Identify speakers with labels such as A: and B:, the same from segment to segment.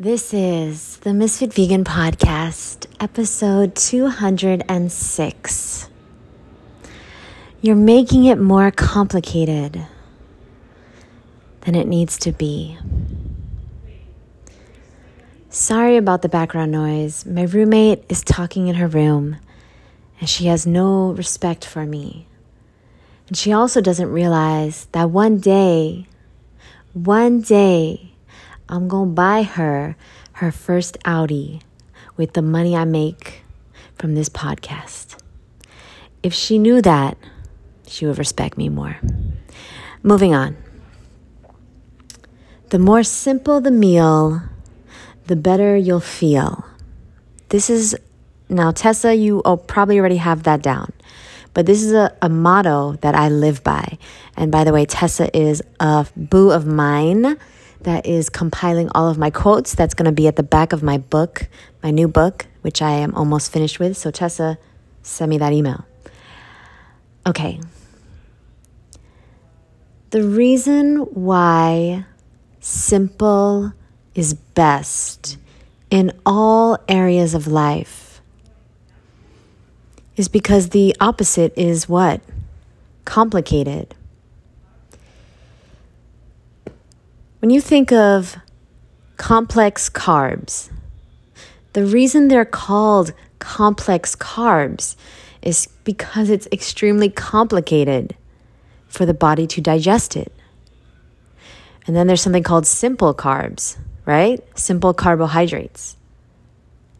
A: This is the Misfit Vegan Podcast, episode 206. You're making it more complicated than it needs to be. Sorry about the background noise. My roommate is talking in her room, and she has no respect for me. And she also doesn't realize that one day, one day, I'm going to buy her her first Audi with the money I make from this podcast. If she knew that, she would respect me more. Moving on. The more simple the meal, the better you'll feel. This is now, Tessa, you probably already have that down. But this is a, a motto that I live by. And by the way, Tessa is a boo of mine that is compiling all of my quotes. That's going to be at the back of my book, my new book, which I am almost finished with. So, Tessa, send me that email. Okay. The reason why simple is best in all areas of life is because the opposite is what? Complicated. When you think of complex carbs, the reason they're called complex carbs is because it's extremely complicated for the body to digest it. And then there's something called simple carbs, right? Simple carbohydrates.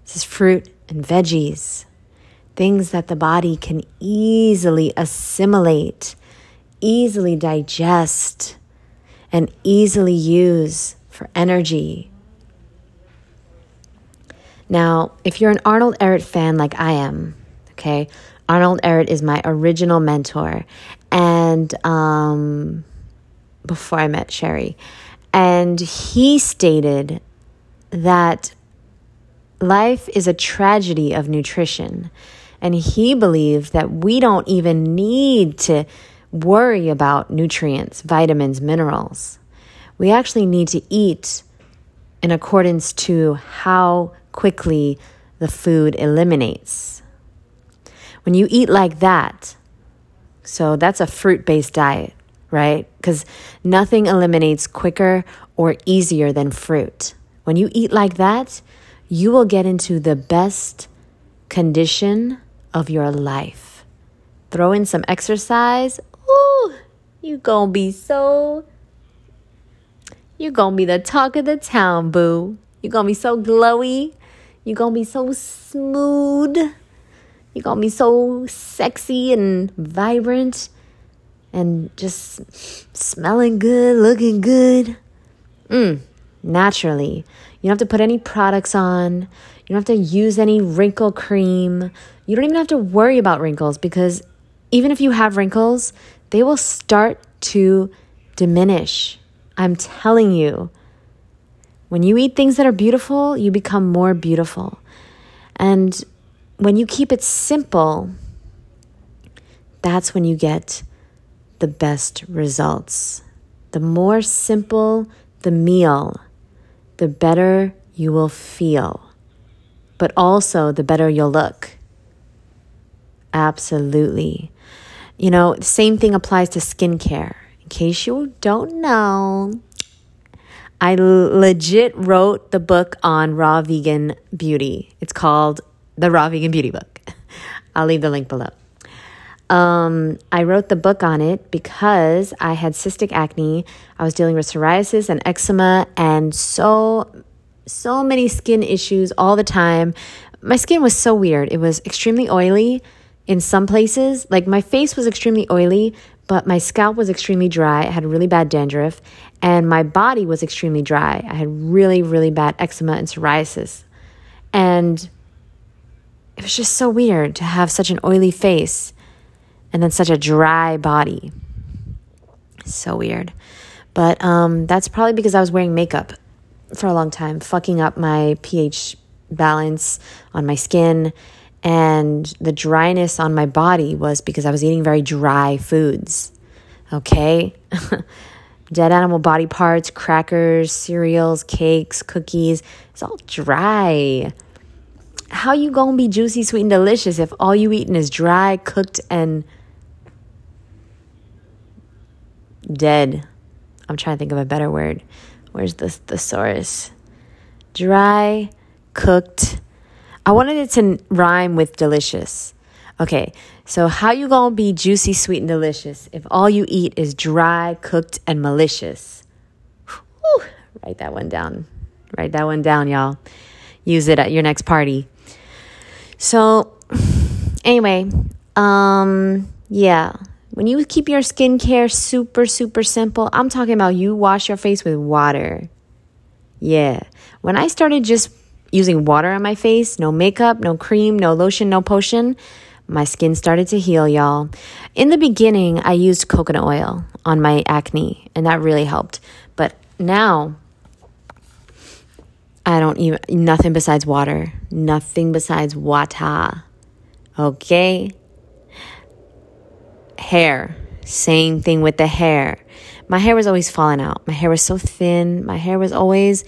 A: This is fruit and veggies, things that the body can easily assimilate, easily digest and easily use for energy. Now, if you're an Arnold Ehret fan like I am, okay, Arnold Ehret is my original mentor, and um, before I met Sherry, and he stated that life is a tragedy of nutrition. And he believed that we don't even need to worry about nutrients, vitamins, minerals. We actually need to eat in accordance to how quickly the food eliminates. When you eat like that, so that's a fruit based diet, right? Because nothing eliminates quicker or easier than fruit. When you eat like that, you will get into the best condition of your life. Throw in some exercise, you gonna be so. You gonna be the talk of the town, boo. You gonna be so glowy. You gonna be so smooth. You gonna be so sexy and vibrant and just smelling good, looking good. Mm, naturally. You don't have to put any products on. You don't have to use any wrinkle cream. You don't even have to worry about wrinkles because even if you have wrinkles, they will start to diminish. I'm telling you. When you eat things that are beautiful, you become more beautiful. And when you keep it simple, that's when you get the best results. The more simple the meal, the better you will feel, but also the better you'll look. Absolutely. You know, the same thing applies to skincare. In case you don't know, I legit wrote the book on raw vegan beauty. It's called The Raw Vegan Beauty Book. I'll leave the link below. Um, I wrote the book on it because I had cystic acne. I was dealing with psoriasis and eczema and so, so many skin issues all the time. My skin was so weird. It was extremely oily in some places. Like my face was extremely oily, but my scalp was extremely dry. I had really bad dandruff, and my body was extremely dry. I had really, really bad eczema and psoriasis. And it was just so weird to have such an oily face and then such a dry body. So weird. But um, that's probably because I was wearing makeup for a long time, fucking up my pH balance on my skin and the dryness on my body was because I was eating very dry foods. Okay? dead animal body parts, crackers, cereals, cakes, cookies. It's all dry. How you gonna be juicy, sweet, and delicious if all you eating is dry, cooked, and dead? I'm trying to think of a better word. Where's the thesaurus? Dry, cooked. I wanted it to rhyme with delicious. Okay, so how you gonna be juicy, sweet, and delicious if all you eat is dry, cooked, and malicious? Whew, write that one down. Write that one down, y'all. Use it at your next party. So, anyway, um, yeah. When you keep your skincare super, super simple, I'm talking about you wash your face with water. Yeah. When I started just using water on my face, no makeup, no cream, no lotion, no potion, my skin started to heal, y'all. In the beginning, I used coconut oil on my acne, and that really helped. But now, I don't even, nothing besides water. Nothing besides water. Okay? Hair. Same thing with the hair. My hair was always falling out. My hair was so thin. My hair was always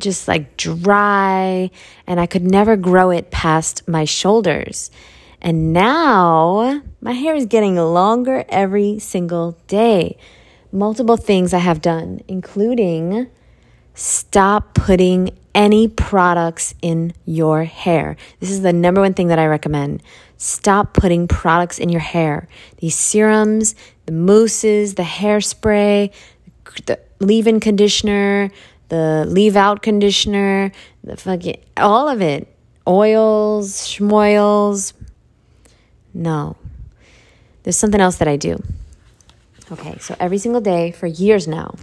A: just like dry, and I could never grow it past my shoulders. And now my hair is getting longer every single day. Multiple things I have done, including stop putting any products in your hair. This is the number one thing that I recommend. Stop putting products in your hair. These serums, the mousses, the hairspray, the leave in conditioner, the leave out conditioner, the fucking all of it. Oils, schmoils, no. There's something else that I do. Okay, so every single day for years now.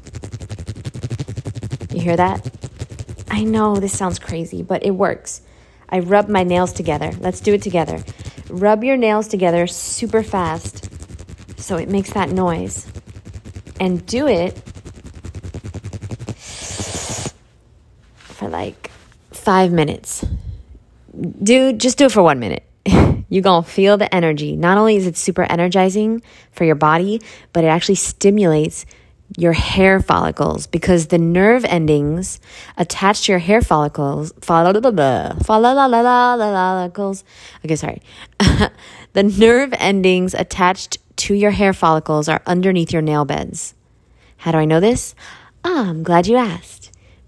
A: You hear that? I know this sounds crazy, but it works. I rub my nails together. Let's do it together. Rub your nails together super fast so it makes that noise. And do it like five minutes. Dude, just do it for one minute. You're to feel the energy. Not only is it super energizing for your body, but it actually stimulates your hair follicles because the nerve endings attached to your hair follicles follicles okay sorry the nerve endings attached to your hair follicles are underneath your nail beds how do i know this oh, i'm glad you asked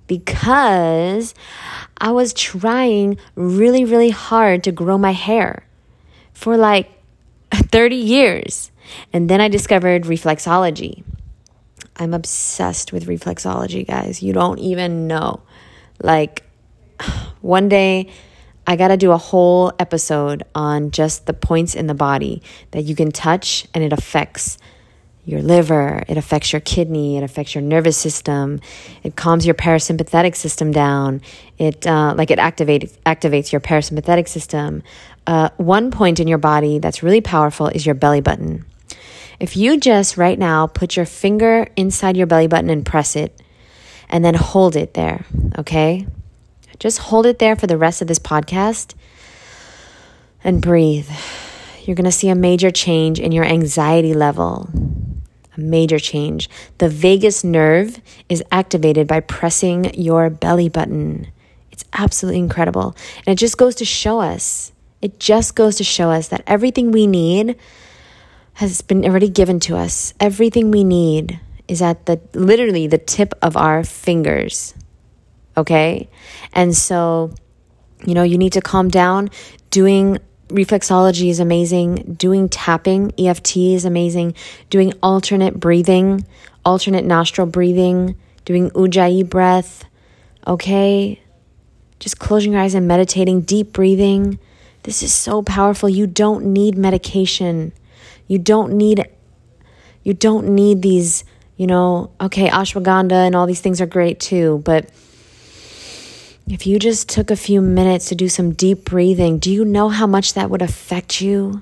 A: because i was trying really really hard to grow my hair for like 30 years. And then I discovered reflexology. I'm obsessed with reflexology, guys. You don't even know. Like, one day I got to do a whole episode on just the points in the body that you can touch and it affects your liver, it affects your kidney, it affects your nervous system, it calms your parasympathetic system down, it uh, like it activates activates your parasympathetic system. Uh, one point in your body that's really powerful is your belly button. If you just right now put your finger inside your belly button and press it, and then hold it there, okay? Just hold it there for the rest of this podcast and breathe. You're gonna see a major change in your anxiety level major change. The vagus nerve is activated by pressing your belly button. It's absolutely incredible. And it just goes to show us, it just goes to show us that everything we need has been already given to us. Everything we need is at the literally the tip of our fingers. Okay? And so, you know, you need to calm down. Doing reflexology is amazing. Doing tapping, EFT is amazing. Doing alternate breathing, alternate nostril breathing, doing ujjayi breath. Okay? Just closing your eyes and meditating, deep breathing. This is so powerful. You don't need medication. You don't need you don't need these, you know, okay, ashwagandha and all these things are great too, but if you just took a few minutes to do some deep breathing, do you know how much that would affect you?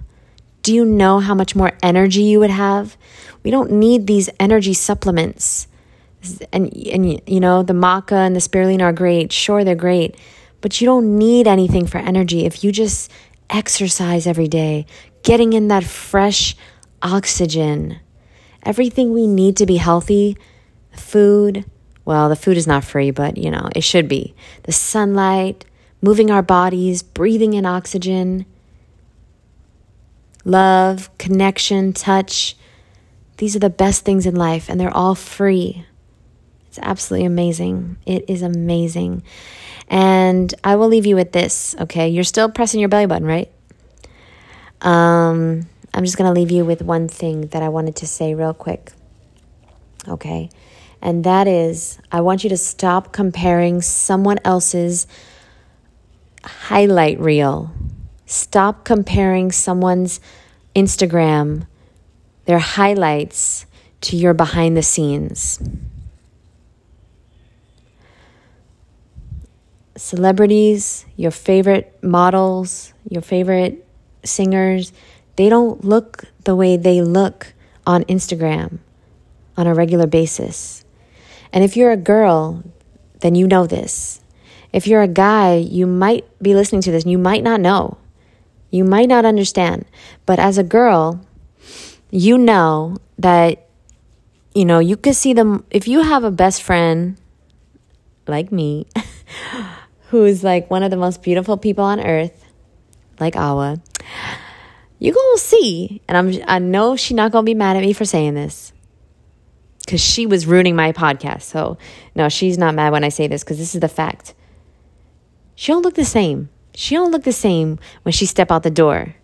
A: Do you know how much more energy you would have? We don't need these energy supplements. And, and you know, the maca and the spirulina are great. Sure, they're great. But you don't need anything for energy if you just exercise every day, getting in that fresh oxygen. Everything we need to be healthy food. Well, the food is not free, but you know, it should be. The sunlight, moving our bodies, breathing in oxygen, love, connection, touch. These are the best things in life, and they're all free. It's absolutely amazing. It is amazing. And I will leave you with this, okay? You're still pressing your belly button, right? Um, I'm just going to leave you with one thing that I wanted to say real quick. Okay? And that is I want you to stop comparing someone else's highlight reel. Stop comparing someone's Instagram, their highlights, to your behind the scenes. Celebrities, your favorite models, your favorite singers, they don't look the way they look on Instagram on a regular basis. And if you're a girl, then you know this. If you're a guy, you might be listening to this and you might not know. You might not understand. But as a girl, you know that, you know, you could see them. If you have a best friend like me, who's like one of the most beautiful people on earth, like Awa, you gonna see, and I'm I know she not gonna be mad at me for saying this. Cause she was ruining my podcast. So no, she's not mad when I say this because this is the fact. She don't look the same. She don't look the same when she step out the door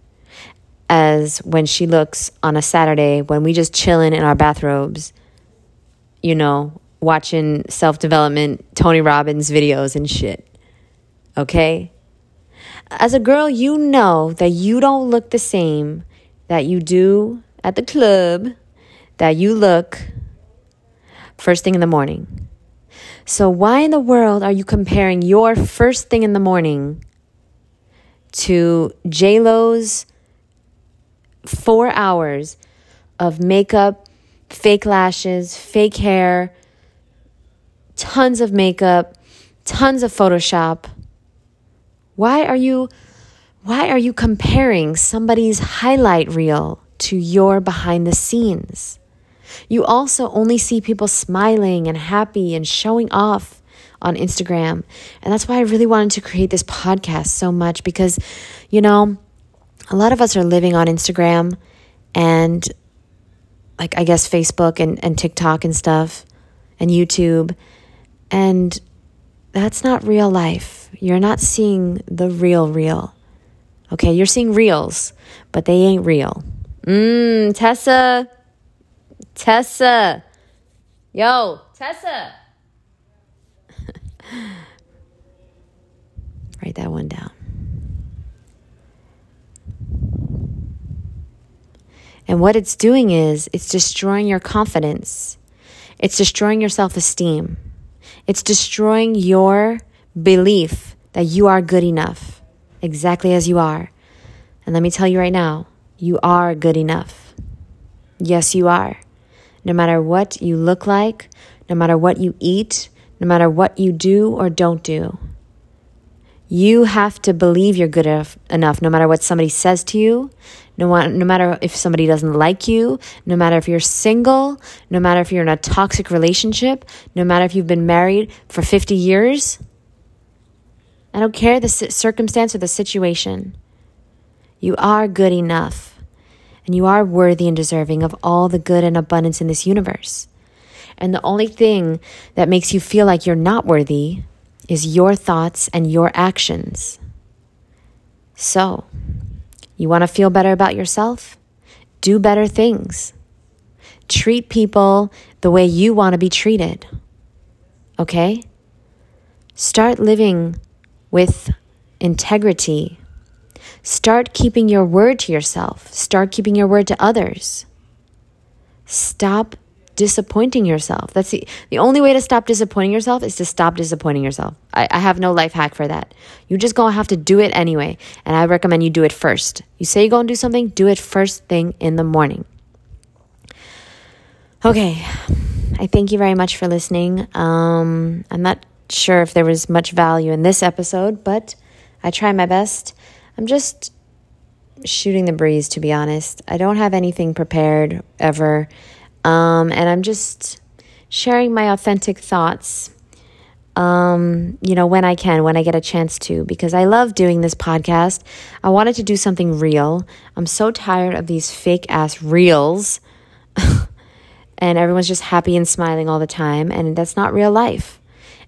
A: as when she looks on a Saturday when we just chilling in our bathrobes, you know, watching self-development Tony Robbins videos and shit. Okay? As a girl, you know that you don't look the same that you do at the club, that you look first thing in the morning. So, why in the world are you comparing your first thing in the morning to JLo's four hours of makeup, fake lashes, fake hair, tons of makeup, tons of Photoshop? Why are you why are you comparing somebody's highlight reel to your behind the scenes? You also only see people smiling and happy and showing off on Instagram. And that's why I really wanted to create this podcast so much because, you know, a lot of us are living on Instagram and like I guess Facebook and, and TikTok and stuff and YouTube. And that's not real life. You're not seeing the real, real. Okay, you're seeing reels, but they ain't real. Mmm, Tessa. Tessa. Yo, Tessa. Write that one down. And what it's doing is it's destroying your confidence. It's destroying your self esteem. It's destroying your belief that you are good enough, exactly as you are. And let me tell you right now, you are good enough. Yes, you are. No matter what you look like, no matter what you eat, no matter what you do or don't do. You have to believe you're good enough no matter what somebody says to you, no, no matter if somebody doesn't like you, no matter if you're single, no matter if you're in a toxic relationship, no matter if you've been married for 50 years. I don't care the circumstance or the situation. You are good enough, and you are worthy and deserving of all the good and abundance in this universe. And the only thing that makes you feel like you're not worthy is your thoughts and your actions. So, you want to feel better about yourself? Do better things. Treat people the way you want to be treated. Okay? Start living with integrity. Start keeping your word to yourself. Start keeping your word to others. Stop disappointing yourself. That's the, the only way to stop disappointing yourself is to stop disappointing yourself. I, I have no life hack for that. You just gonna have to do it anyway. And I recommend you do it first. You say you're gonna do something, do it first thing in the morning. Okay. I thank you very much for listening. Um, I'm not sure if there was much value in this episode, but I try my best. I'm just shooting the breeze, to be honest. I don't have anything prepared ever. Um, and I'm just sharing my authentic thoughts um, you know, when I can, when I get a chance to, because I love doing this podcast. I wanted to do something real. I'm so tired of these fake ass reels. and everyone's just happy and smiling all the time. And that's not real life.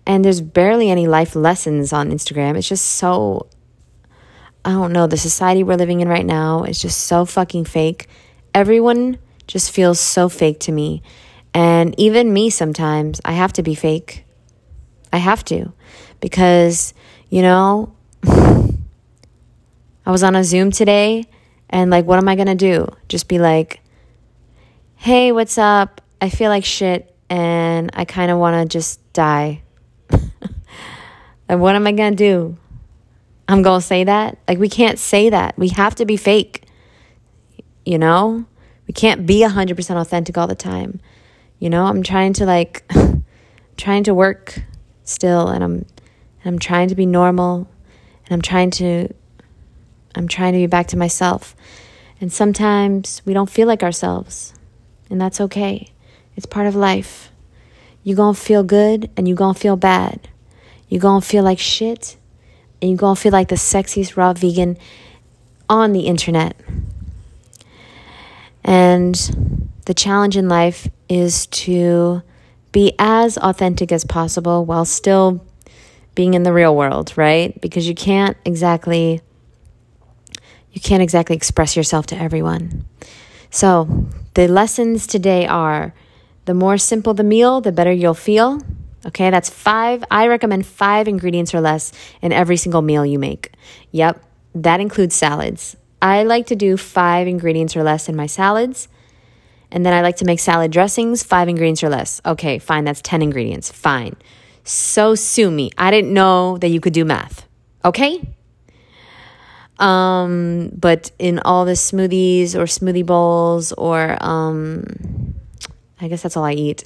A: And there's barely any life lessons on Instagram. It's just so, I don't know, the society we're living in right now is just so fucking fake. Everyone just feels so fake to me. And even me sometimes, I have to be fake I have to because, you know, I was on a Zoom today and like, what am I going to do? Just be like, hey, what's up? I feel like shit and I kind of want to just die. and what am I going to do? I'm going to say that? Like, we can't say that. We have to be fake. You know? We can't be 100% authentic all the time. You know, I'm trying to like, trying to work still and I'm and I'm trying to be normal and I'm trying to I'm trying to be back to myself. And sometimes we don't feel like ourselves. And that's okay. It's part of life. You're going to feel good and you're going to feel bad. You're going to feel like shit and you're going to feel like the sexiest raw vegan on the internet. And the challenge in life is to be as authentic as possible while still being in the real world, right? Because you can't exactly you can't exactly express yourself to everyone. So, the lessons today are the more simple the meal, the better you'll feel. Okay, that's five. I recommend five ingredients or less in every single meal you make. Yep, that includes salads. I like to do five ingredients or less in my salads. And then I like to make salad dressings, five ingredients or less. Okay, fine, that's 10 ingredients. Fine. So sue me. I didn't know that you could do math. Okay? Um, but in all the smoothies or smoothie bowls or um I guess that's all I eat.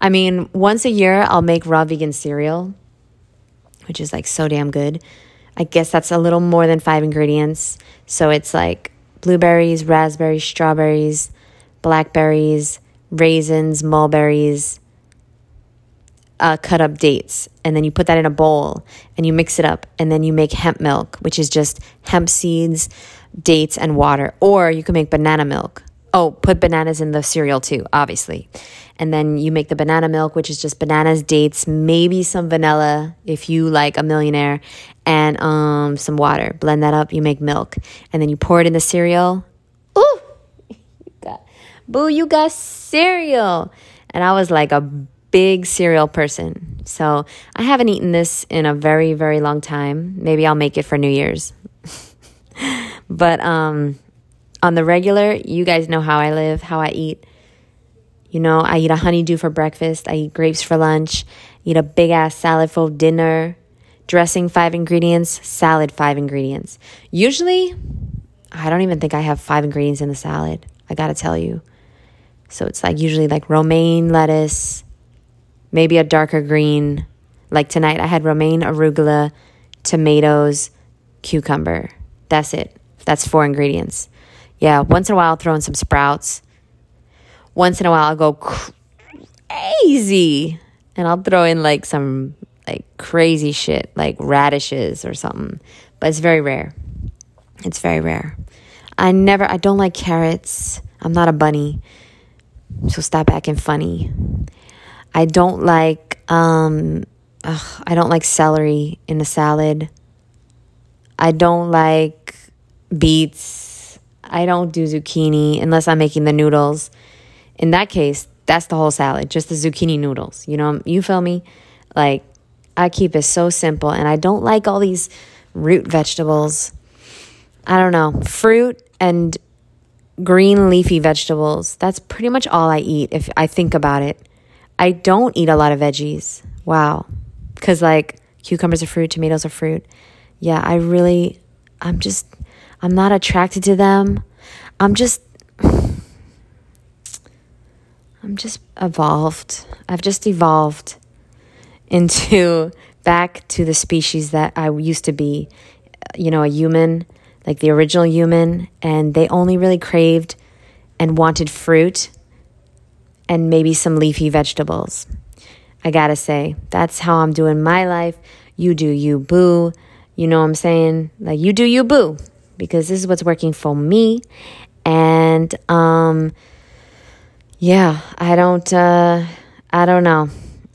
A: I mean, once a year I'll make raw vegan cereal, which is like so damn good. I guess that's a little more than 5 ingredients. So it's like blueberries, raspberries, strawberries, blackberries, raisins, mulberries, uh, cut up dates. And then you put that in a bowl and you mix it up. And then you make hemp milk, which is just hemp seeds, dates, and water. Or you can make banana milk. Oh, put bananas in the cereal too, obviously. And then you make the banana milk, which is just bananas, dates, maybe some vanilla if you like a millionaire, and um, some water. Blend that up, you make milk. And then you pour it in the cereal Ooh! You got, Boo, you got cereal. And I was like a big cereal person. So I haven't eaten this in a very, very long time. Maybe I'll make it for New Year's. but um, on the regular, you guys know how I live, how I eat. You know, I eat a honeydew for breakfast, I eat grapes for lunch, eat a big ass salad for dinner, dressing five ingredients, salad five ingredients. Usually, I don't even think I have five ingredients in the salad. I gotta tell you. So it's like usually like romaine lettuce, maybe a darker green. Like tonight, I had romaine, arugula, tomatoes, cucumber. That's it. That's four ingredients. Yeah, once in a while, I'll throw in some sprouts. Once in a while, I'll go crazy and I'll throw in like some like crazy shit, like radishes or something. But it's very rare. It's very rare. I never, I don't like carrots. I'm not a bunny. So stop acting funny. I don't like um ugh, I don't like celery in a salad. I don't like beets. I don't do zucchini unless I'm making the noodles. In that case, that's the whole salad, just the zucchini noodles. You know, you feel me? Like I keep it so simple and I don't like all these root vegetables. I don't know. Fruit and green leafy vegetables. That's pretty much all I eat if I think about it. I don't eat a lot of veggies. Wow. Cuz like cucumbers are fruit, tomatoes are fruit. Yeah, I really I'm just I'm not attracted to them. I'm just I'm just evolved. I've just evolved into back to the species that I used to be, you know, a human like the original human, and they only really craved and wanted fruit and maybe some leafy vegetables. I gotta say, that's how I'm doing my life. You do you, boo. You know what I'm saying? Like, you do you, boo. Because this is what's working for me. And, um, yeah, I don't, uh, I don't know.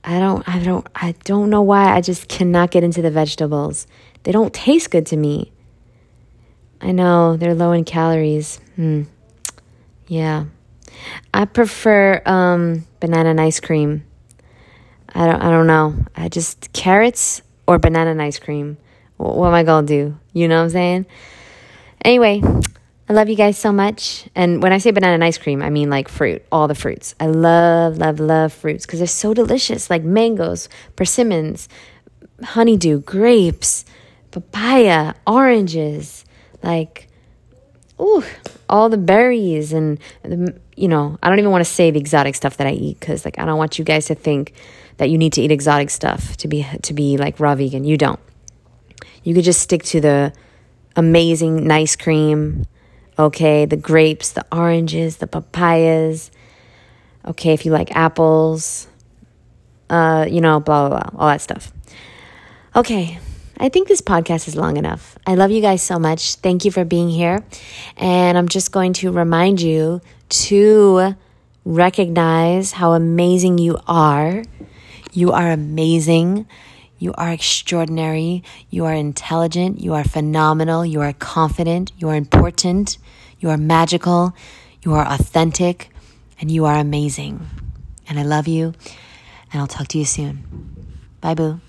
A: I don't, I don't, I don't know why I just cannot get into the vegetables. They don't taste good to me. I know they're low in calories. Hmm. Yeah. I prefer um, banana and ice cream. I don't I don't know. I just carrots or banana and ice cream. What am I gonna do? You know what I'm saying? Anyway, I love you guys so much. And when I say banana and ice cream, I mean like fruit, all the fruits. I love, love, love fruits because they're so delicious. Like mangoes, persimmons, honeydew, grapes, papaya, oranges, like ooh, all the berries and the, you know, I don't even want to say the exotic stuff that I eat because like I don't want you guys to think that you need to eat exotic stuff to be to be like raw vegan. You don't. You could just stick to the amazing nice cream, okay, the grapes, the oranges, the papayas. Okay, if you like apples, uh, you know, blah blah blah, all that stuff. Okay, I think this podcast is long enough. I love you guys so much. Thank you for being here. And I'm just going to remind you to recognize how amazing you are. You are amazing. You are extraordinary. You are intelligent. You are phenomenal. You are confident. You are important. You are magical. You are authentic. And you are amazing. And I love you. And I'll talk to you soon. Bye, boo.